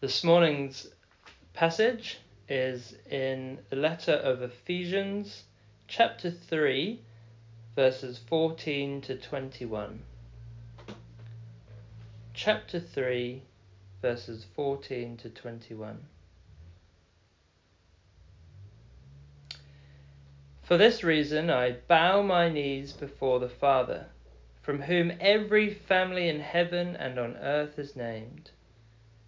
This morning's passage is in the letter of Ephesians, chapter 3, verses 14 to 21. Chapter 3, verses 14 to 21. For this reason I bow my knees before the Father, from whom every family in heaven and on earth is named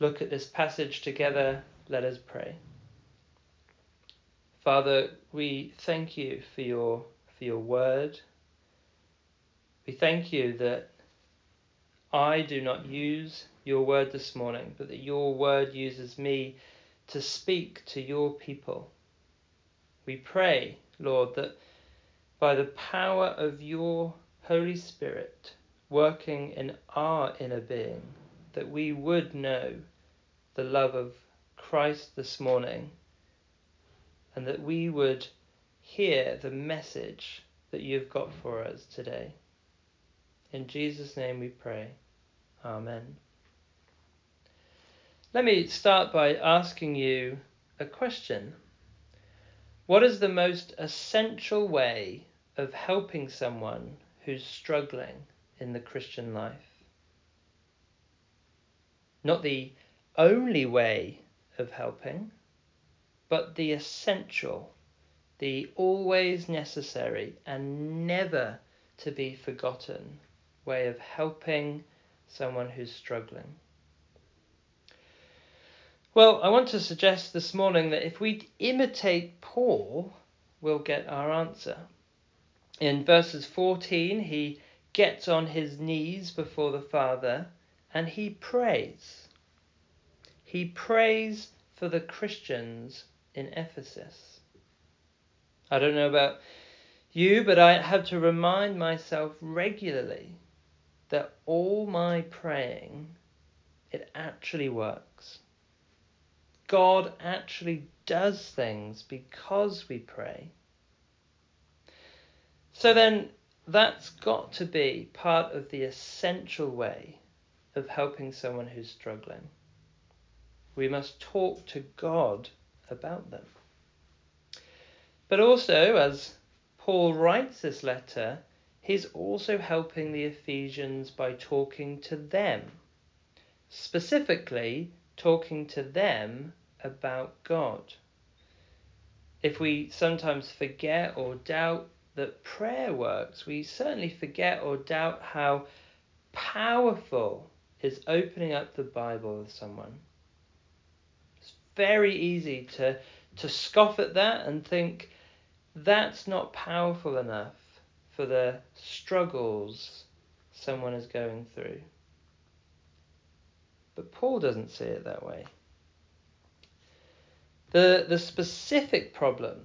look at this passage together, let us pray. Father, we thank you for your for your word. We thank you that I do not use your word this morning, but that your word uses me to speak to your people. We pray, Lord, that by the power of your Holy Spirit working in our inner being, that we would know the love of Christ this morning and that we would hear the message that you've got for us today. In Jesus' name we pray. Amen. Let me start by asking you a question. What is the most essential way of helping someone who's struggling in the Christian life? Not the only way of helping, but the essential, the always necessary, and never to be forgotten way of helping someone who's struggling. Well, I want to suggest this morning that if we imitate Paul, we'll get our answer. In verses 14, he gets on his knees before the Father and he prays he prays for the Christians in Ephesus. I don't know about you, but I have to remind myself regularly that all my praying, it actually works. God actually does things because we pray. So then, that's got to be part of the essential way of helping someone who's struggling. We must talk to God about them. But also, as Paul writes this letter, he's also helping the Ephesians by talking to them, specifically talking to them about God. If we sometimes forget or doubt that prayer works, we certainly forget or doubt how powerful is opening up the Bible with someone It's very easy to, to scoff at that and think that's not powerful enough for the struggles someone is going through. But Paul doesn't see it that way. The, the specific problem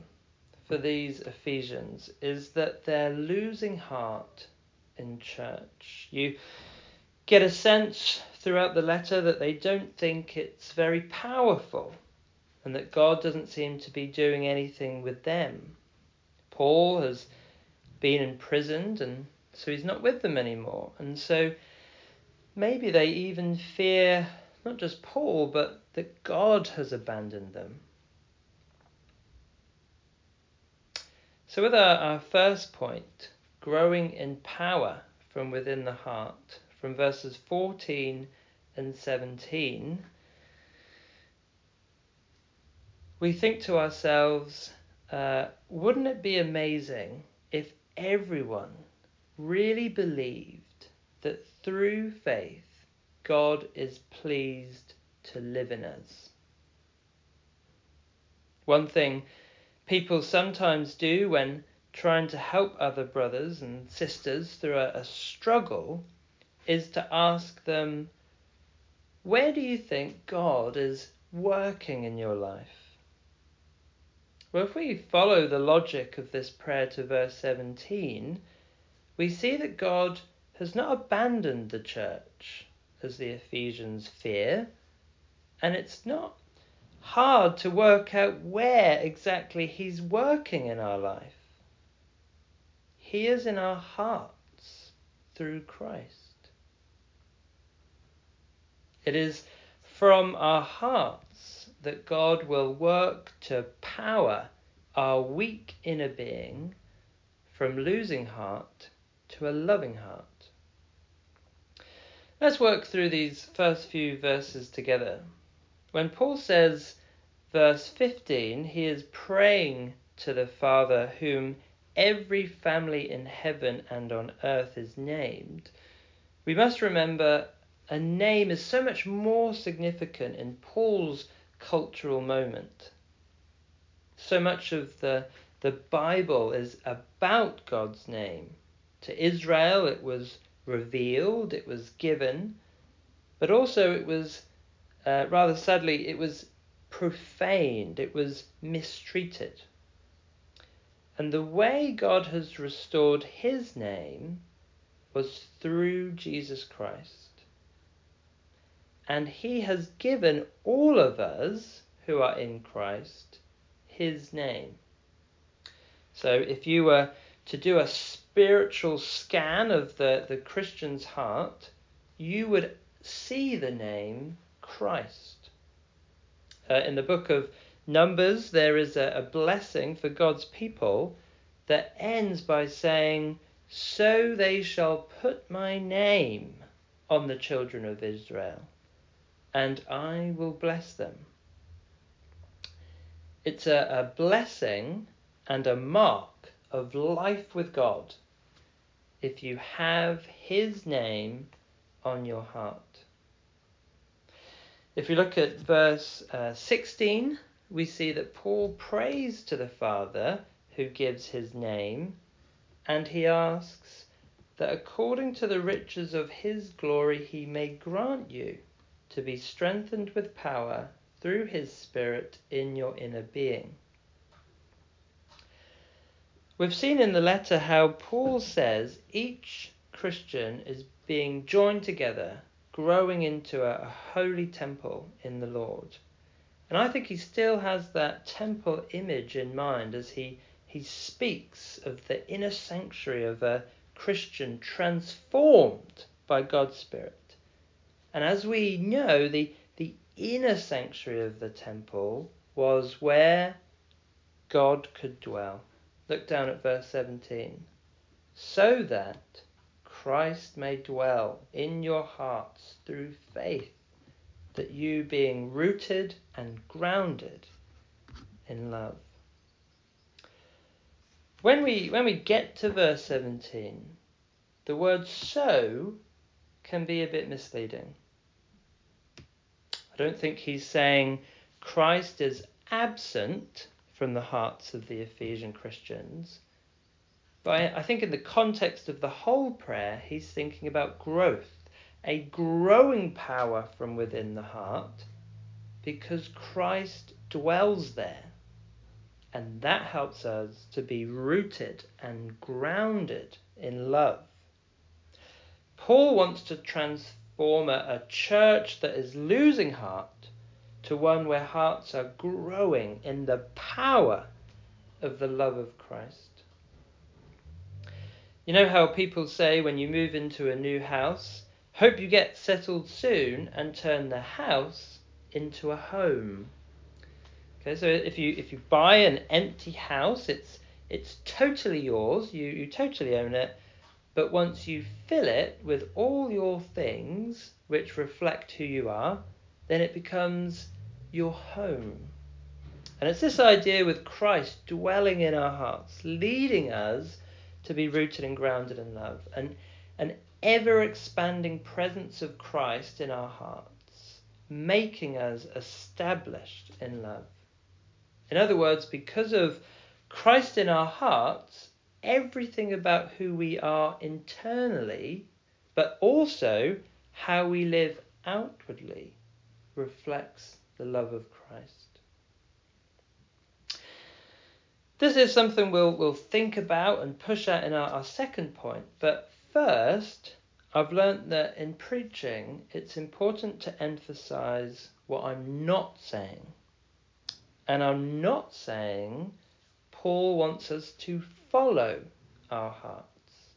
for these Ephesians is that they're losing heart in church. You get a sense throughout the letter that they don't think it's very powerful and that God doesn't seem to be doing anything with them. Paul has been imprisoned and so he's not with them anymore. And so maybe they even fear not just Paul, but that God has abandoned them. So, with our, our first point, growing in power from within the heart, from verses 14 and 17, we think to ourselves, uh, wouldn't it be amazing if everyone really believed that through faith God is pleased to live in us? One thing people sometimes do when trying to help other brothers and sisters through a, a struggle is to ask them, Where do you think God is working in your life? Well, if we follow the logic of this prayer to verse 17, we see that God has not abandoned the church, as the Ephesians fear, and it's not hard to work out where exactly He's working in our life. He is in our hearts through Christ. It is from our hearts that God will work to power our weak inner being from losing heart to a loving heart. Let's work through these first few verses together. When Paul says, verse 15, he is praying to the Father whom every family in heaven and on earth is named. We must remember a name is so much more significant in Paul's cultural moment. So much of the, the Bible is about God's name. To Israel, it was revealed, it was given, but also it was, uh, rather sadly, it was profaned, it was mistreated. And the way God has restored his name was through Jesus Christ. And he has given all of us who are in Christ his name. So if you were to do a spiritual scan of the, the Christian's heart, you would see the name Christ. Uh, in the book of Numbers, there is a, a blessing for God's people that ends by saying, So they shall put my name on the children of Israel and I will bless them. It's a, a blessing and a mark of life with God if you have His name on your heart. If we look at verse uh, 16, we see that Paul prays to the Father who gives his name, and he asks that according to the riches of his glory he may grant you to be strengthened with power through his Spirit in your inner being. We've seen in the letter how Paul says each Christian is being joined together, growing into a, a holy temple in the Lord. And I think he still has that temple image in mind as he, he speaks of the inner sanctuary of a Christian transformed by God's Spirit. And as we know, the, the inner sanctuary of the temple was where God could dwell. Look down at verse 17. So that Christ may dwell in your hearts through faith, that you being rooted and grounded in love. When we, when we get to verse 17, the word so can be a bit misleading. I don't think he's saying Christ is absent from the hearts of the Ephesian Christians. But I think in the context of the whole prayer, he's thinking about growth, a growing power from within the heart, because Christ dwells there. And that helps us to be rooted and grounded in love. Paul wants to transform a church that is losing heart to one where hearts are growing in the power of the love of Christ. You know how people say when you move into a new house, hope you get settled soon and turn the house into a home. Okay, so if you if you buy an empty house, it's it's totally yours. You you totally own it. But once you fill it with all your things which reflect who you are, then it becomes your home. And it's this idea with Christ dwelling in our hearts, leading us to be rooted and grounded in love, and an ever expanding presence of Christ in our hearts, making us established in love. In other words, because of Christ in our hearts, everything about who we are internally, but also how we live outwardly, reflects the love of Christ. This is something we'll, we'll think about and push at in our, our second point. But first, I've learnt that in preaching, it's important to emphasize what I'm not saying. And I'm not saying Paul wants us to follow our hearts.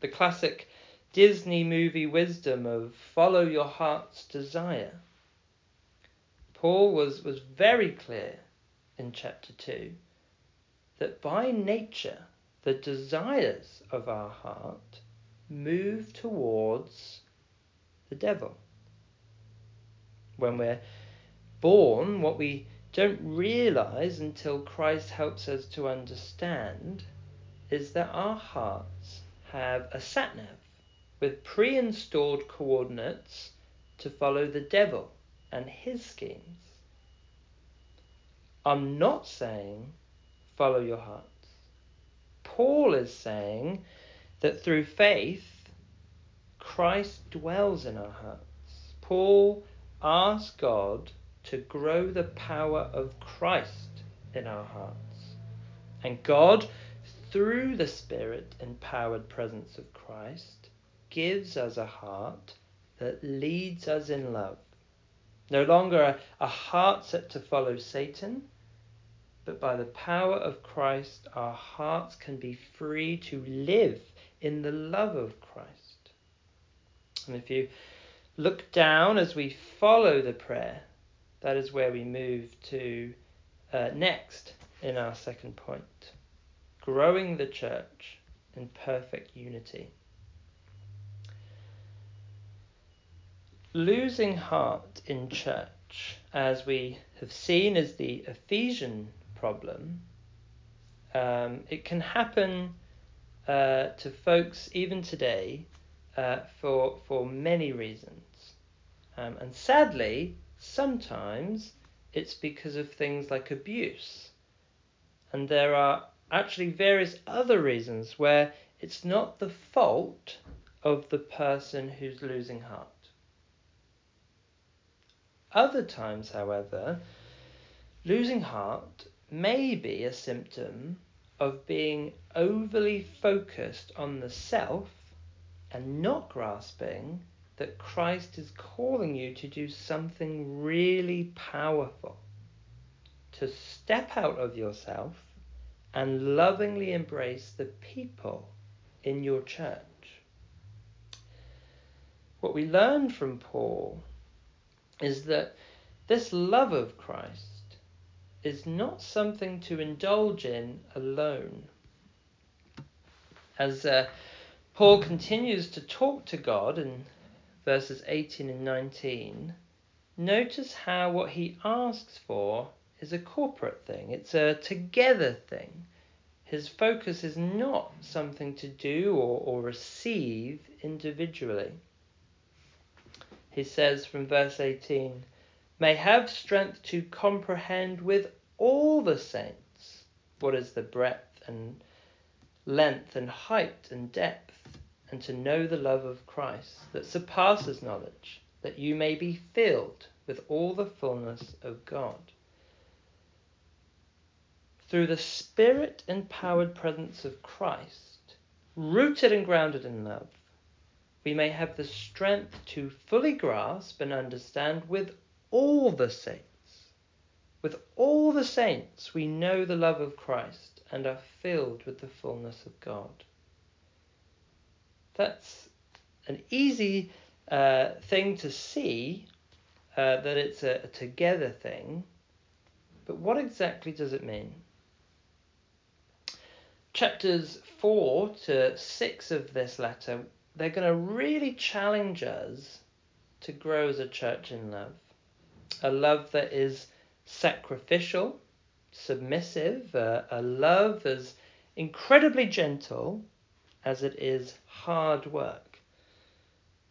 The classic Disney movie wisdom of follow your heart's desire. Paul was, was very clear in chapter 2 that by nature the desires of our heart move towards the devil. When we're born, what we don't realize until Christ helps us to understand is that our hearts have a satnav with pre installed coordinates to follow the devil and his schemes. I'm not saying follow your hearts. Paul is saying that through faith, Christ dwells in our hearts. Paul asks God to grow the power of Christ in our hearts. And God, through the Spirit empowered presence of Christ, gives us a heart that leads us in love. No longer a, a heart set to follow Satan, but by the power of Christ, our hearts can be free to live in the love of Christ. And if you look down as we follow the prayer, that is where we move to uh, next in our second point growing the church in perfect unity. Losing heart in church, as we have seen, is the Ephesian problem, um, it can happen uh, to folks even today uh, for for many reasons, um, and sadly, sometimes it's because of things like abuse, and there are actually various other reasons where it's not the fault of the person who's losing heart. Other times, however, losing heart may be a symptom of being overly focused on the self and not grasping that Christ is calling you to do something really powerful. To step out of yourself and lovingly embrace the people in your church. What we learn from Paul is that this love of Christ is not something to indulge in alone. As uh, Paul continues to talk to God in verses 18 and 19, notice how what he asks for is a corporate thing, it's a together thing. His focus is not something to do or, or receive individually. He says from verse 18, may have strength to comprehend with all the saints what is the breadth and length and height and depth, and to know the love of Christ that surpasses knowledge, that you may be filled with all the fullness of God. Through the Spirit empowered presence of Christ, rooted and grounded in love, we may have the strength to fully grasp and understand with all the saints. With all the saints, we know the love of Christ and are filled with the fullness of God. That's an easy uh, thing to see uh, that it's a, a together thing, but what exactly does it mean? Chapters 4 to 6 of this letter, they're going to really challenge us to grow as a church in love a love that is sacrificial, submissive, uh, a love as incredibly gentle as it is hard work.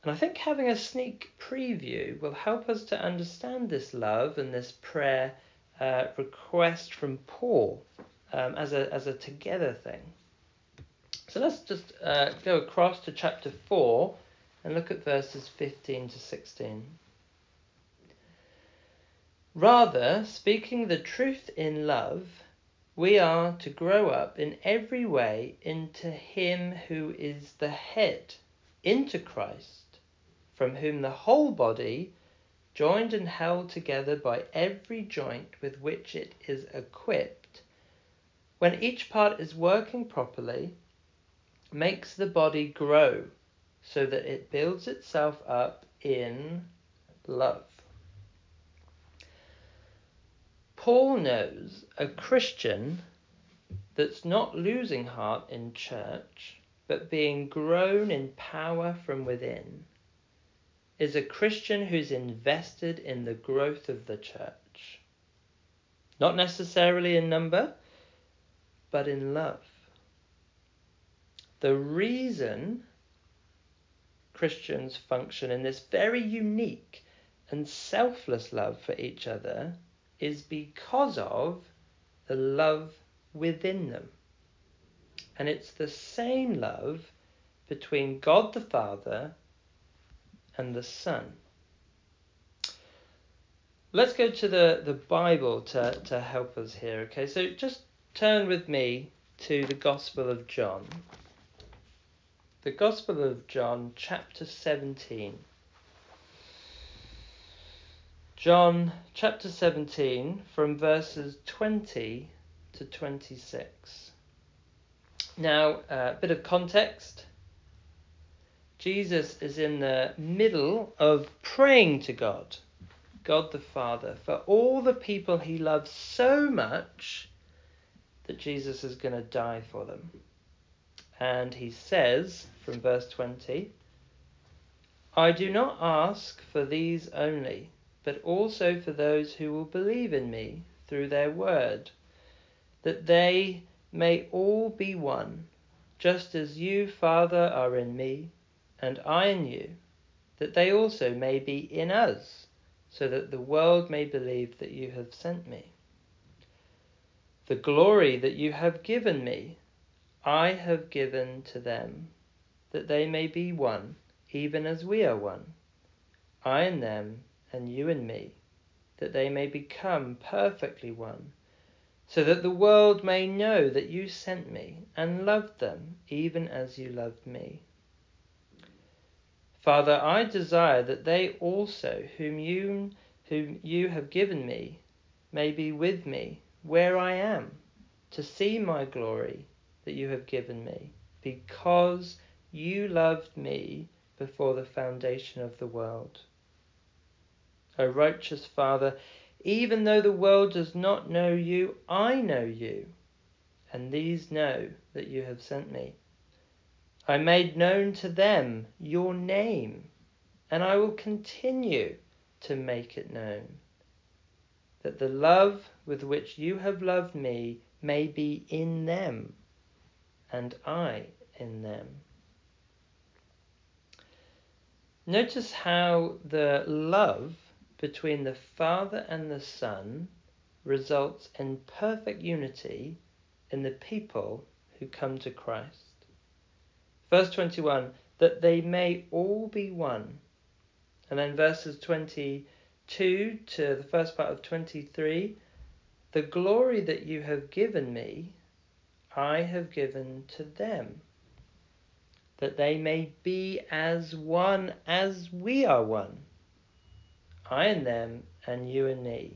And I think having a sneak preview will help us to understand this love and this prayer uh, request from Paul um, as, a, as a together thing. So let's just uh, go across to chapter 4 and look at verses 15 to 16. Rather, speaking the truth in love, we are to grow up in every way into Him who is the head, into Christ, from whom the whole body, joined and held together by every joint with which it is equipped, when each part is working properly, makes the body grow so that it builds itself up in love. Paul knows a Christian that's not losing heart in church, but being grown in power from within, is a Christian who's invested in the growth of the church. Not necessarily in number, but in love. The reason Christians function in this very unique and selfless love for each other is because of the love within them. And it's the same love between God the Father and the Son. Let's go to the, the Bible to, to help us here. Okay, so just turn with me to the Gospel of John the Gospel of John, chapter 17. John chapter 17, from verses 20 to 26. Now, a bit of context. Jesus is in the middle of praying to God, God the Father, for all the people he loves so much that Jesus is going to die for them. And he says from verse 20, I do not ask for these only, but also for those who will believe in me through their word, that they may all be one, just as you, Father, are in me, and I in you, that they also may be in us, so that the world may believe that you have sent me. The glory that you have given me, I have given to them, that they may be one, even as we are one. I and them, and you and me, that they may become perfectly one, so that the world may know that you sent me and loved them, even as you loved me. Father, I desire that they also, whom you, whom you have given me, may be with me where I am, to see my glory that you have given me, because you loved me before the foundation of the world. O righteous Father, even though the world does not know you, I know you, and these know that you have sent me. I made known to them your name, and I will continue to make it known, that the love with which you have loved me may be in them and I in them. Notice how the love between the Father and the Son results in perfect unity in the people who come to Christ. Verse 21 that they may all be one. And then verses 22 to the first part of 23 the glory that you have given me I have given to them, that they may be as one as we are one, I and them, and you and me,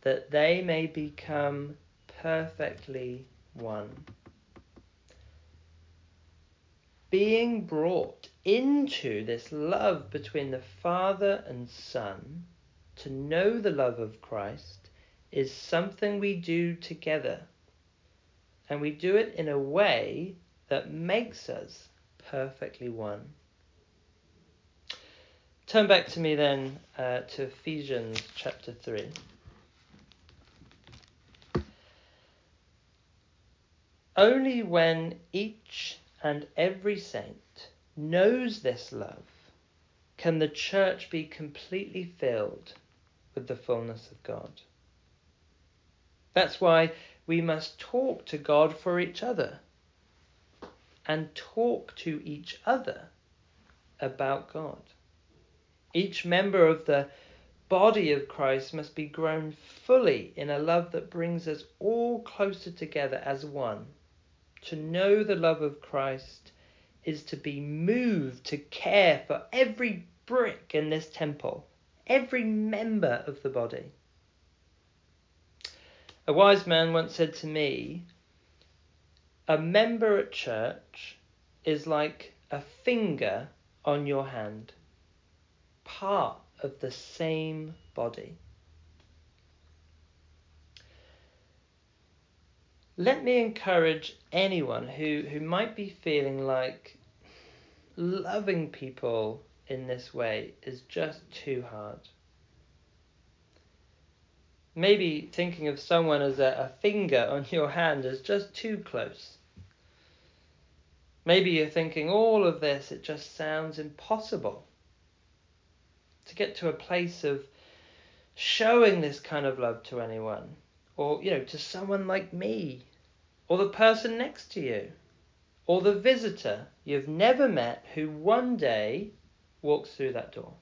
that they may become perfectly one. Being brought into this love between the Father and Son, to know the love of Christ, is something we do together and we do it in a way that makes us perfectly one. Turn back to me then uh, to Ephesians chapter 3. Only when each and every saint knows this love can the church be completely filled with the fullness of God. That's why we must talk to God for each other and talk to each other about God. Each member of the body of Christ must be grown fully in a love that brings us all closer together as one. To know the love of Christ is to be moved to care for every brick in this temple, every member of the body. A wise man once said to me, A member at church is like a finger on your hand, part of the same body. Let me encourage anyone who, who might be feeling like loving people in this way is just too hard. Maybe thinking of someone as a, a finger on your hand is just too close. Maybe you're thinking all of this, it just sounds impossible. To get to a place of showing this kind of love to anyone, or, you know, to someone like me, or the person next to you, or the visitor you've never met who one day walks through that door.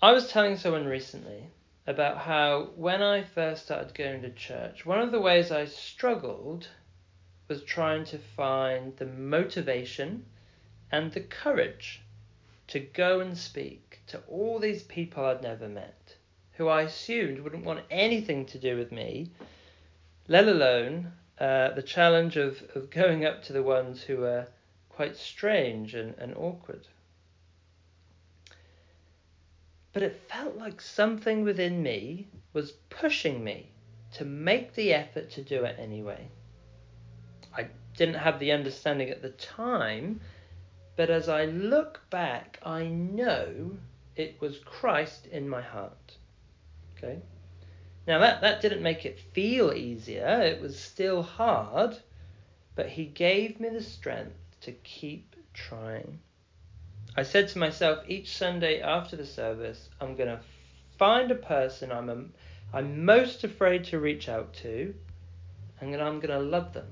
I was telling someone recently about how when I first started going to church, one of the ways I struggled was trying to find the motivation and the courage to go and speak to all these people I'd never met, who I assumed wouldn't want anything to do with me, let alone uh, the challenge of, of going up to the ones who were quite strange and, and awkward but it felt like something within me was pushing me to make the effort to do it anyway. I didn't have the understanding at the time, but as I look back, I know it was Christ in my heart. Okay? Now that, that didn't make it feel easier, it was still hard, but he gave me the strength to keep trying. I said to myself each Sunday after the service, I'm going to find a person I'm, a, I'm most afraid to reach out to, and I'm going to love them.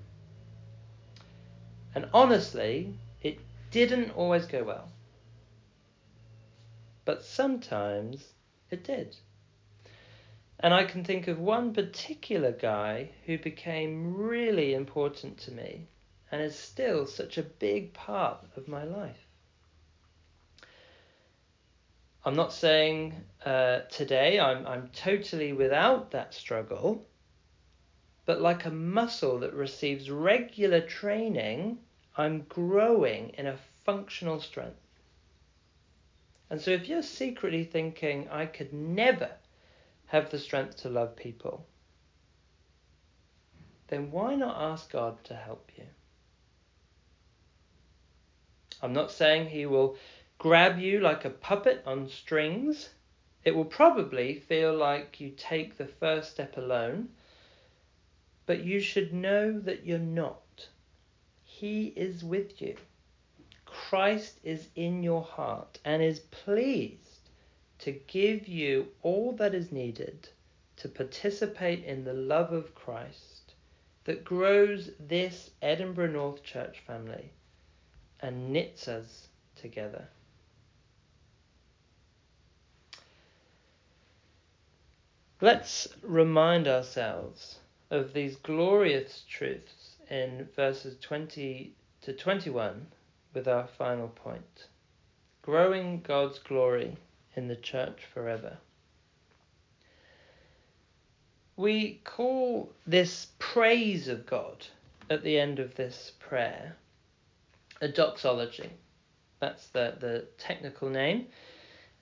And honestly, it didn't always go well. But sometimes it did. And I can think of one particular guy who became really important to me and is still such a big part of my life. I'm not saying uh, today I'm, I'm totally without that struggle, but like a muscle that receives regular training, I'm growing in a functional strength. And so if you're secretly thinking, I could never have the strength to love people, then why not ask God to help you? I'm not saying He will grab you like a puppet on strings, it will probably feel like you take the first step alone, but you should know that you're not. He is with you. Christ is in your heart and is pleased to give you all that is needed to participate in the love of Christ that grows this Edinburgh North Church family and knits us together. Let's remind ourselves of these glorious truths in verses 20 to 21 with our final point growing God's glory in the church forever. We call this praise of God at the end of this prayer a doxology. That's the, the technical name.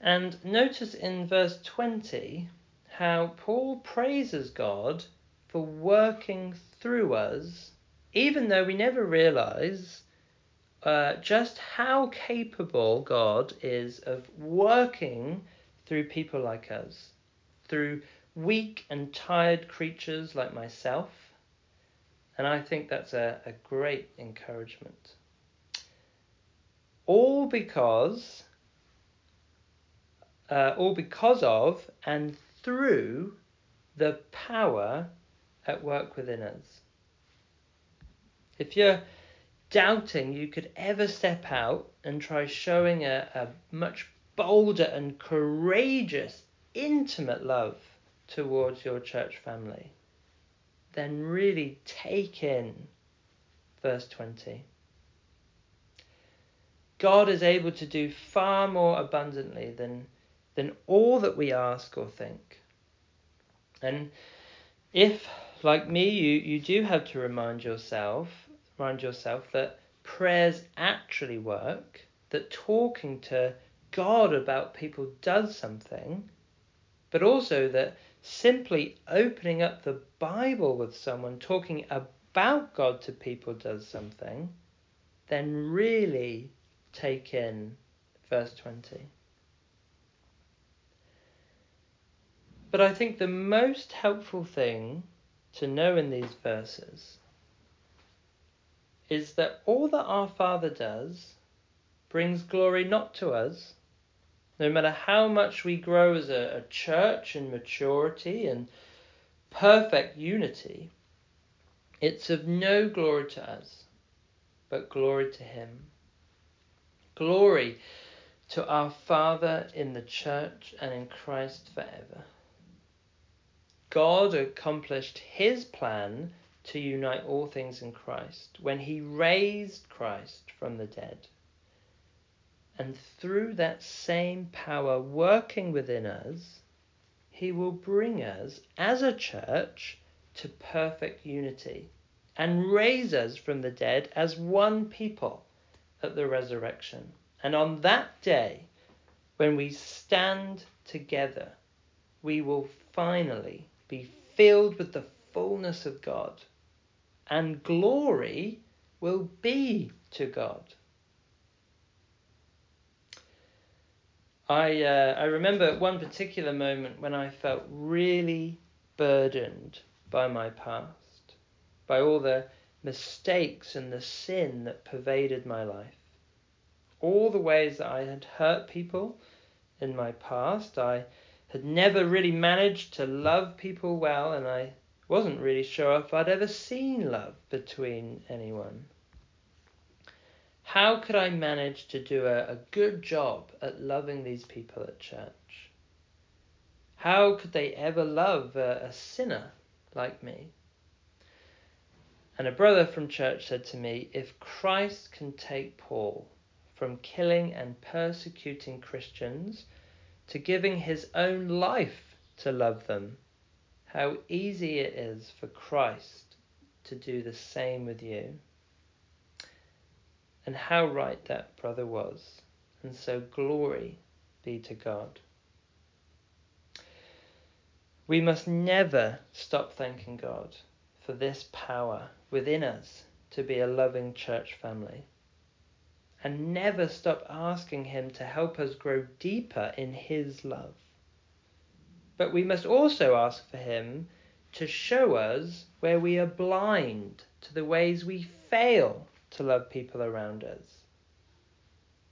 And notice in verse 20 how Paul praises God for working through us, even though we never realize uh, just how capable God is of working through people like us, through weak and tired creatures like myself. And I think that's a, a great encouragement. All because, uh, all because of and through the power at work within us. If you're doubting you could ever step out and try showing a, a much bolder and courageous, intimate love towards your church family, then really take in verse 20. God is able to do far more abundantly than, than all that we ask or think. And if, like me, you, you do have to remind yourself, remind yourself that prayers actually work, that talking to God about people does something, but also that simply opening up the Bible with someone, talking about God to people does something, then really take in verse 20. But I think the most helpful thing to know in these verses is that all that our Father does brings glory not to us, no matter how much we grow as a, a church in maturity and perfect unity, it's of no glory to us, but glory to Him. Glory to our Father in the church and in Christ forever. God accomplished his plan to unite all things in Christ when he raised Christ from the dead. And through that same power working within us, he will bring us as a church to perfect unity and raise us from the dead as one people at the resurrection. And on that day, when we stand together, we will finally be filled with the fullness of God, and glory will be to God. I, uh, I remember one particular moment when I felt really burdened by my past, by all the mistakes and the sin that pervaded my life. All the ways that I had hurt people in my past, I had never really managed to love people well, and I wasn't really sure if I'd ever seen love between anyone. How could I manage to do a, a good job at loving these people at church? How could they ever love a, a sinner like me? And a brother from church said to me, If Christ can take Paul from killing and persecuting Christians to giving his own life to love them. How easy it is for Christ to do the same with you. And how right that brother was. And so glory be to God. We must never stop thanking God for this power within us to be a loving church family and never stop asking Him to help us grow deeper in His love. But we must also ask for Him to show us where we are blind to the ways we fail to love people around us.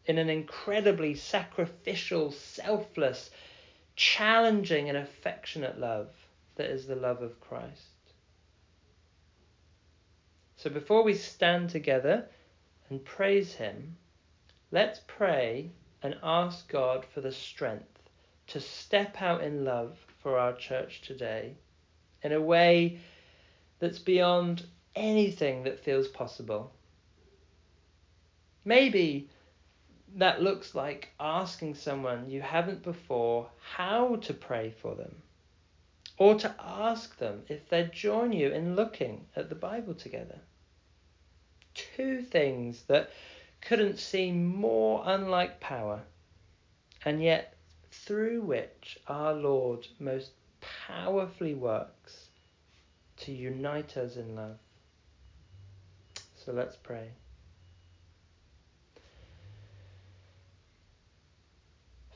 In an incredibly sacrificial, selfless, challenging, and affectionate love that is the love of Christ. So before we stand together and praise Him, Let's pray and ask God for the strength to step out in love for our church today in a way that's beyond anything that feels possible. Maybe that looks like asking someone you haven't before how to pray for them, or to ask them if they'd join you in looking at the Bible together. Two things that couldn't seem more unlike power, and yet through which our Lord most powerfully works to unite us in love. So let's pray.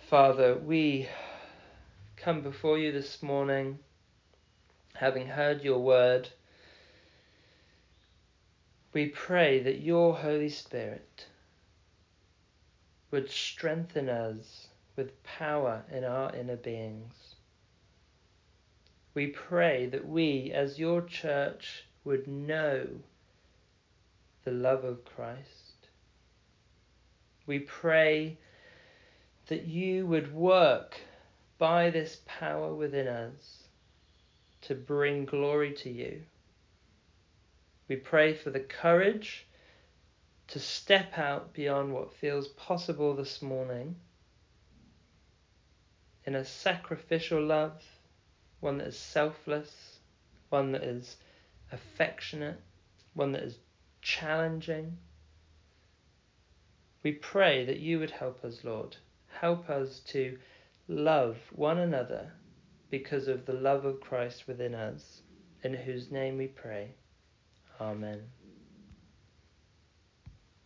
Father, we come before you this morning having heard your word, we pray that your Holy Spirit would strengthen us with power in our inner beings. We pray that we, as your church, would know the love of Christ. We pray that you would work by this power within us to bring glory to you. We pray for the courage to step out beyond what feels possible this morning in a sacrificial love, one that is selfless, one that is affectionate, one that is challenging. We pray that you would help us, Lord. Help us to love one another because of the love of Christ within us, in whose name we pray. Amen.